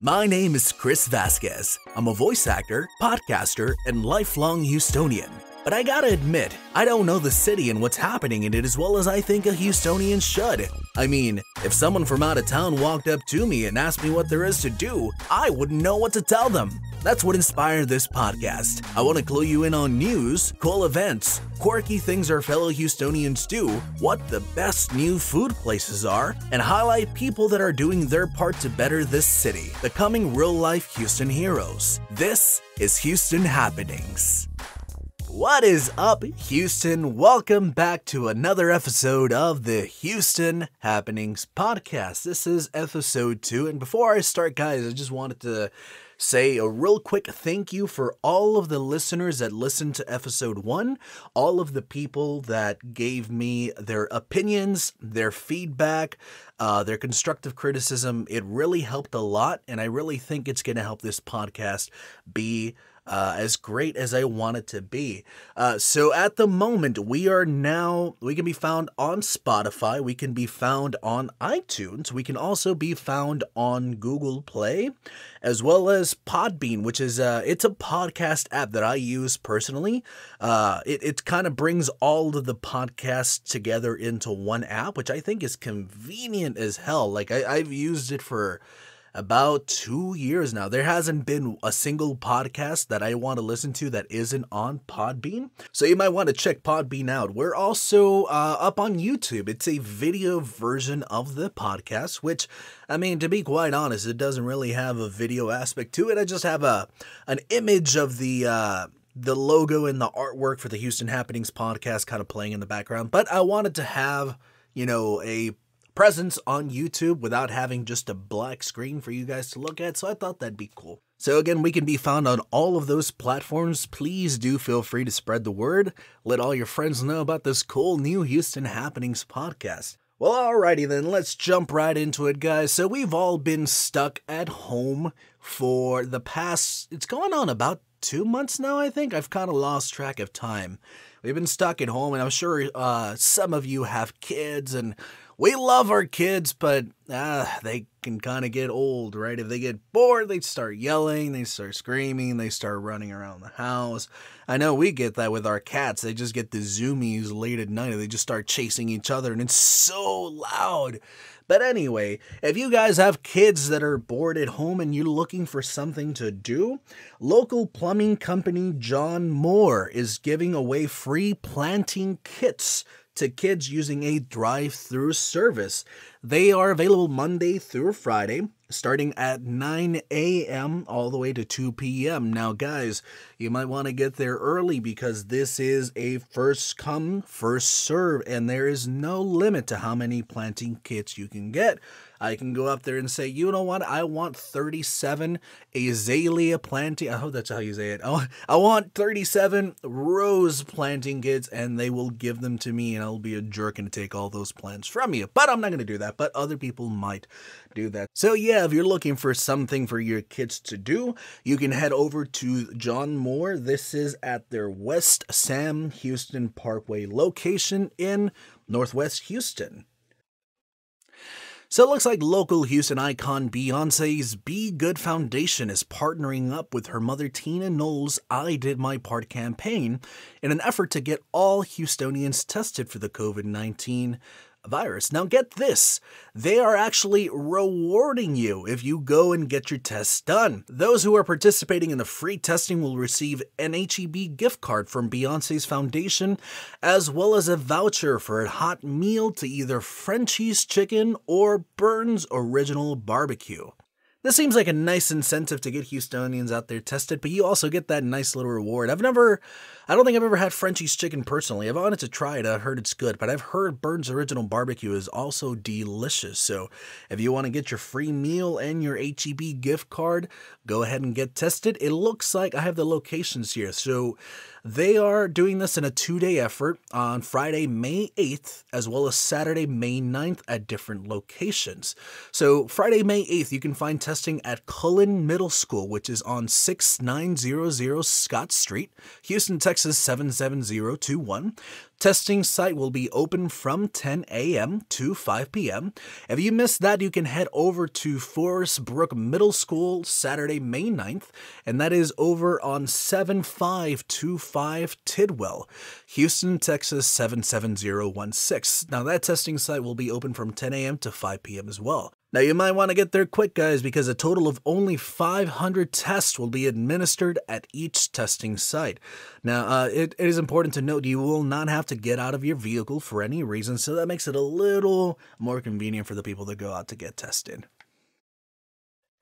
My name is Chris Vasquez. I'm a voice actor, podcaster, and lifelong Houstonian. But I gotta admit, I don't know the city and what's happening in it as well as I think a Houstonian should. I mean, if someone from out of town walked up to me and asked me what there is to do, I wouldn't know what to tell them. That's what inspired this podcast. I want to clue you in on news, cool events, quirky things our fellow Houstonians do, what the best new food places are, and highlight people that are doing their part to better this city, becoming real life Houston heroes. This is Houston Happenings. What is up, Houston? Welcome back to another episode of the Houston Happenings podcast. This is episode two, and before I start, guys, I just wanted to say a real quick thank you for all of the listeners that listened to episode one, all of the people that gave me their opinions, their feedback, uh, their constructive criticism. It really helped a lot, and I really think it's going to help this podcast be uh, as great as I want it to be. Uh, so at the moment, we are now, we can be found on Spotify, we can be found on iTunes, we can also be found on Google Play, as well as Podbean, which is, uh, it's a podcast app that I use personally. Uh, it, it kind of brings all of the podcasts together into one app, which I think is convenient as hell. Like I, I've used it for about two years now. There hasn't been a single podcast that I want to listen to that isn't on Podbean. So you might want to check Podbean out. We're also uh, up on YouTube. It's a video version of the podcast, which, I mean, to be quite honest, it doesn't really have a video aspect to it. I just have a an image of the. Uh, the logo and the artwork for the Houston Happenings podcast kind of playing in the background, but I wanted to have, you know, a presence on YouTube without having just a black screen for you guys to look at, so I thought that'd be cool. So, again, we can be found on all of those platforms. Please do feel free to spread the word. Let all your friends know about this cool new Houston Happenings podcast. Well, alrighty then, let's jump right into it, guys. So, we've all been stuck at home for the past, it's going on about two months now, I think. I've kind of lost track of time. We've been stuck at home, and I'm sure uh, some of you have kids and we love our kids, but uh, they can kind of get old, right? If they get bored, they start yelling, they start screaming, they start running around the house. I know we get that with our cats. They just get the zoomies late at night. and They just start chasing each other, and it's so loud. But anyway, if you guys have kids that are bored at home and you're looking for something to do, local plumbing company John Moore is giving away free planting kits to kids using a drive through service. They are available Monday through Friday, starting at 9 a.m. all the way to 2 p.m. Now, guys, you might want to get there early because this is a first come, first serve, and there is no limit to how many planting kits you can get. I can go up there and say, you know what? I want 37 azalea planting. I hope that's how you say it. Oh, I want 37 rose planting kits, and they will give them to me, and I'll be a jerk and take all those plants from you. But I'm not going to do that. But other people might do that. So yeah, if you're looking for something for your kids to do, you can head over to John Moore. This is at their West Sam Houston Parkway location in Northwest Houston. So it looks like local Houston icon Beyonce's BeyGOOD Foundation is partnering up with her mother Tina Knowles' I Did My Part campaign in an effort to get all Houstonians tested for the COVID 19 virus. Now, get this they are actually rewarding you if you go and get your tests done. Those who are participating in the free testing will receive an HEB gift card from Beyonce's foundation, as well as a voucher for a hot meal to either Frenchy's Chicken or Burns Original Barbecue. This seems like a nice incentive to get Houstonians out there tested, but you also get that nice little reward. I've never, I don't think I've ever had Frenchy's chicken personally. I've wanted to try it. I've heard it's good, but I've heard Burns Original Barbecue is also delicious. So if you want to get your free meal and your HEB gift card, go ahead and get tested. It looks like I have the locations here. So they are doing this in a two day effort on Friday, May 8th, as well as Saturday, May 9th at different locations. So, Friday, May 8th, you can find testing at Cullen Middle School, which is on 6900 Scott Street, Houston, Texas 77021. Testing site will be open from 10 a.m. to 5 p.m. If you missed that, you can head over to Forest Brook Middle School Saturday, May 9th, and that is over on 7525 Tidwell, Houston, Texas 77016. Now, that testing site will be open from 10 a.m. to 5 p.m. as well. Now, you might want to get there quick, guys, because a total of only 500 tests will be administered at each testing site. Now, uh, it, it is important to note you will not have to get out of your vehicle for any reason, so that makes it a little more convenient for the people that go out to get tested.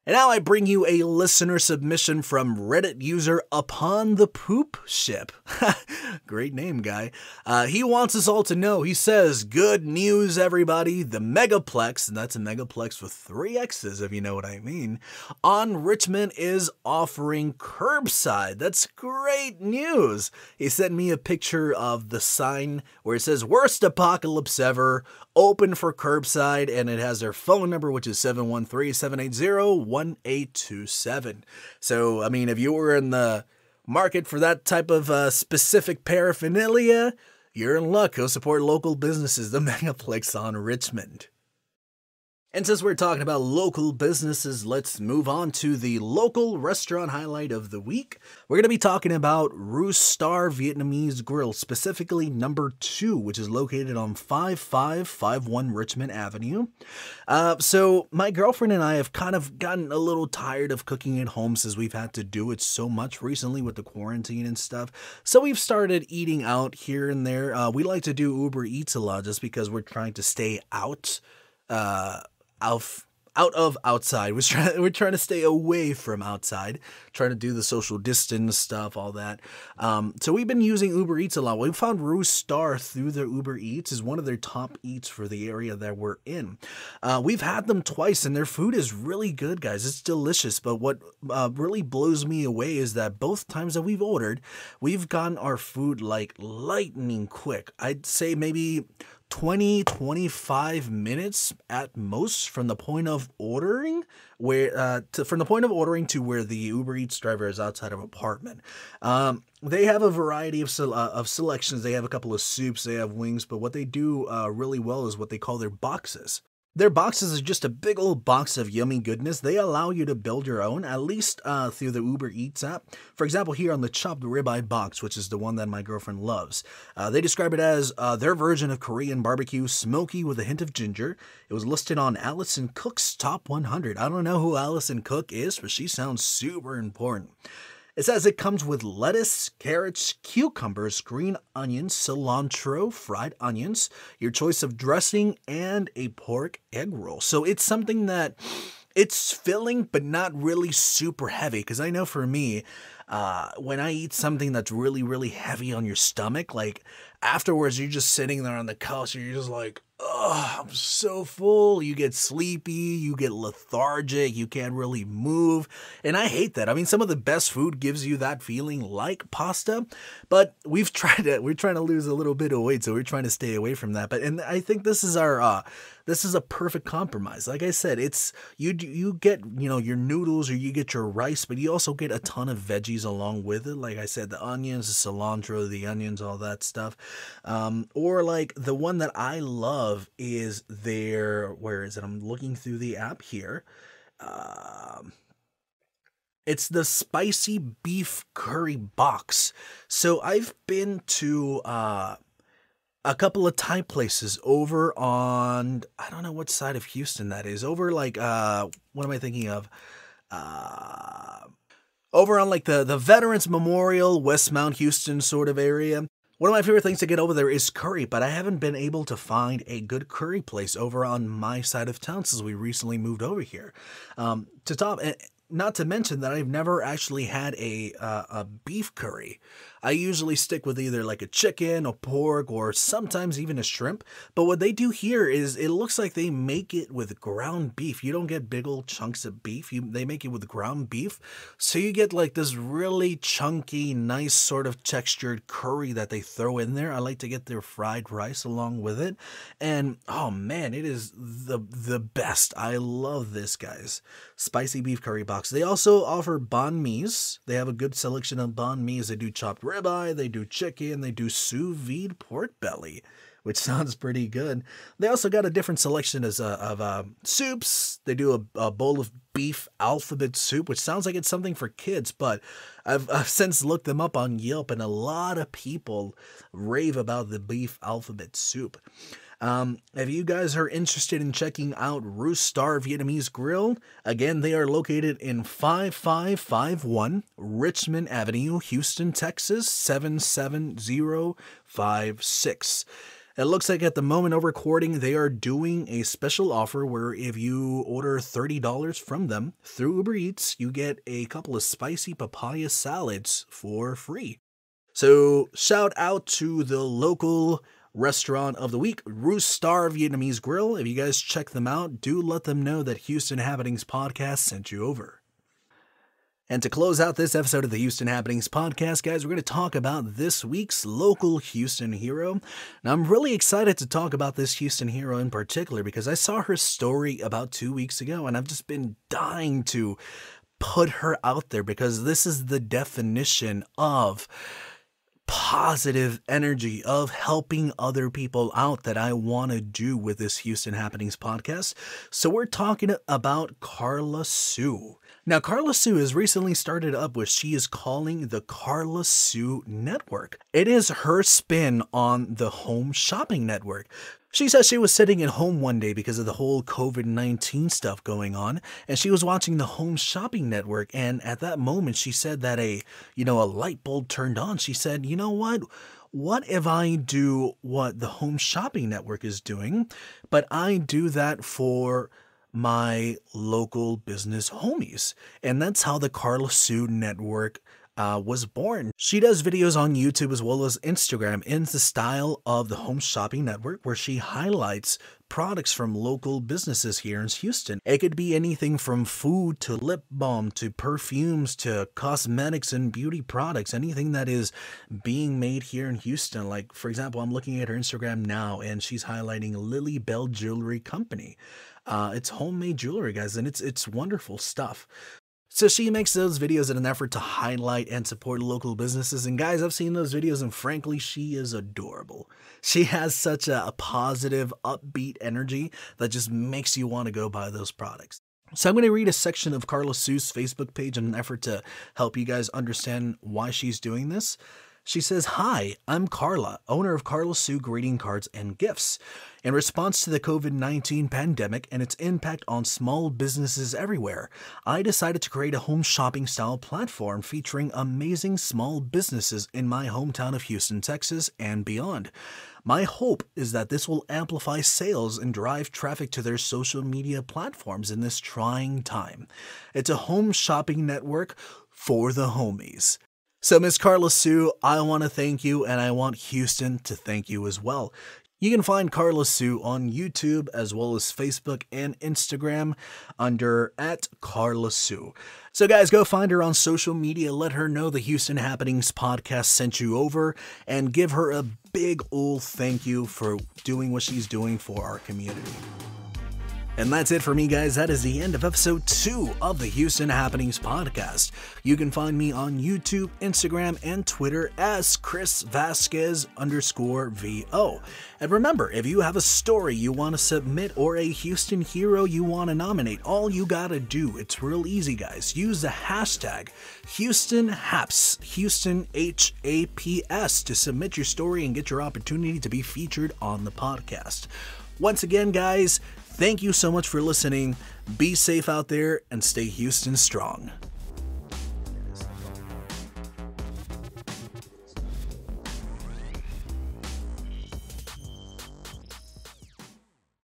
And now I bring you a listener submission from Reddit user Upon the Poop Ship. Great name, guy. Uh, he wants us all to know. He says, Good news, everybody. The Megaplex, and that's a Megaplex with three X's, if you know what I mean, on Richmond is offering curbside. That's great news. He sent me a picture of the sign where it says, Worst apocalypse ever, open for curbside, and it has their phone number, which is 713 780 1827. So, I mean, if you were in the market for that type of uh, specific paraphernalia, you're in luck. Go support local businesses, the Megaplex on Richmond. And since we're talking about local businesses, let's move on to the local restaurant highlight of the week. We're going to be talking about Roostar Vietnamese Grill, specifically number two, which is located on 5551 Richmond Avenue. Uh, so, my girlfriend and I have kind of gotten a little tired of cooking at home since we've had to do it so much recently with the quarantine and stuff. So, we've started eating out here and there. Uh, we like to do Uber Eats a lot just because we're trying to stay out. Uh, out out of outside. We're trying we're trying to stay away from outside, trying to do the social distance stuff, all that. Um, so we've been using Uber Eats a lot. We found Roostar through their Uber Eats is one of their top eats for the area that we're in. Uh, we've had them twice, and their food is really good, guys. It's delicious. But what uh, really blows me away is that both times that we've ordered, we've gotten our food like lightning quick. I'd say maybe 20 25 minutes at most from the point of ordering where uh, to, from the point of ordering to where the uber eats driver is outside of apartment. Um, they have a variety of, uh, of selections. They have a couple of soups. They have wings. But what they do uh, really well is what they call their boxes their boxes is just a big old box of yummy goodness. They allow you to build your own, at least uh, through the Uber Eats app. For example, here on the chopped ribeye box, which is the one that my girlfriend loves, uh, they describe it as uh, their version of Korean barbecue, smoky with a hint of ginger. It was listed on Alison Cook's Top 100. I don't know who Alison Cook is, but she sounds super important. It says it comes with lettuce, carrots, cucumbers, green onions, cilantro, fried onions, your choice of dressing, and a pork egg roll. So it's something that it's filling, but not really super heavy. Because I know for me, uh, when I eat something that's really, really heavy on your stomach, like afterwards, you're just sitting there on the couch and you're just like, oh, I'm so full. You get sleepy, you get lethargic, you can't really move. And I hate that. I mean, some of the best food gives you that feeling like pasta, but we've tried it. We're trying to lose a little bit of weight, so we're trying to stay away from that. But and I think this is our uh this is a perfect compromise. Like I said, it's you you get, you know, your noodles or you get your rice, but you also get a ton of veggies along with it. Like I said, the onions, the cilantro, the onions, all that stuff. Um, or like the one that I love is their where is it? I'm looking through the app here. Um it's the spicy beef curry box. So I've been to uh, a couple of Thai places over on I don't know what side of Houston that is. Over like uh what am I thinking of? Uh over on like the the Veterans Memorial, West Sam Houston sort of area. One of my favorite things to get over there is curry, but I haven't been able to find a good curry place over on my side of town since we recently moved over here. Um, to top, not to mention that I've never actually had a uh, a beef curry. I usually stick with either like a chicken, a pork, or sometimes even a shrimp. But what they do here is it looks like they make it with ground beef. You don't get big old chunks of beef. You they make it with ground beef, so you get like this really chunky, nice sort of textured curry that they throw in there. I like to get their fried rice along with it, and oh man, it is the the best. I love this, guys. Spicy beef curry box box. They also offer banh mi's. They have a good selection of banh mi's. They do chopped ribeye, they do chicken, they do sous vide pork belly which sounds pretty good. They also got a different selection as, uh, of uh, soups. They do a, a, bowl of beef alphabet soup, which sounds like it's something for kids, but I've, I've since looked them up on Yelp, and a lot of people rave about the beef alphabet soup. Um, if you guys are interested in checking out Roostar Vietnamese Grill, again, they are located in 5551 Richmond Avenue, Houston, Texas 77056. It looks like at the moment of recording, they are doing a special offer where if you order $30 from them through Uber Eats, you get a couple of spicy papaya salads for free. So, shout out to the local restaurant of the week, Roostar Vietnamese Grill. If you guys check them out, do let them know that Houston Happenings podcast sent you over. And to close out this episode of the Houston Happenings podcast, guys, we're going to talk about this week's local Houston hero. Now, I'm really excited to talk about this Houston hero in particular because I saw her story about two weeks ago and I've just been dying to put her out there because this is the definition of positive energy of helping other people out that I want to do with this Houston Happenings podcast. So we're talking about Carla Sue. Now, Carla Sue has recently started up what she is calling the Carla Sue Network. It is her spin on the Home Shopping Network. She says she was sitting at home one day because of the whole COVID 19 stuff going on, and she was watching the Home Shopping Network. And at that moment, she said that a, you know, a light bulb turned on. She said, you know what? What if I do what the Home Shopping Network is doing, but I do that for my local business homies. And that's how the Carla Sue Network uh, was born. She does videos on YouTube as well as Instagram in the style of the Home Shopping Network, where she highlights products from local businesses here in Houston. It could be anything from food to lip balm to perfumes to cosmetics and beauty products, anything that is being made here in Houston. Like, for example, I'm looking at her Instagram now and she's highlighting Lily Bell Jewelry Company. Uh, it's homemade jewelry, guys, and it's it's wonderful stuff. So she makes those videos in an effort to highlight and support local businesses. And guys, I've seen those videos, and frankly, she is adorable. She has such a, a positive, upbeat energy that just makes you want to go buy those products. So I'm going to read a section of Carla Sue's Facebook page in an effort to help you guys understand why she's doing this. She says, Hi, I'm Carla, owner of Carla Sue Greeting Cards and Gifts. In response to the COVID 19 pandemic and its impact on small businesses everywhere, I decided to create a home shopping style platform featuring amazing small businesses in my hometown of Houston, Texas, and beyond. My hope is that this will amplify sales and drive traffic to their social media platforms in this trying time. It's a home shopping network for the homies. So, Miss Carla Sue, I want to thank you, and I want Houston to thank you as well. You can find Carla Sue on YouTube as well as Facebook and Instagram under at Carla Sue. So, guys, go find her on social media. Let her know the Houston Happenings podcast sent you over and give her a big old thank you for doing what she's doing for our community. And that's it for me, guys. That is the end of episode two of the Houston Happenings podcast. You can find me on YouTube, Instagram, and Twitter as Chris Vasquez underscore VO. And remember, if you have a story you want to submit or a Houston hero you want to nominate, all you gotta do, it's real easy, guys. Use the hashtag Houston Haps, Houston H A P S to submit your story and get your opportunity to be featured on the podcast. Once again, guys, Thank you so much for listening. Be safe out there and stay Houston strong.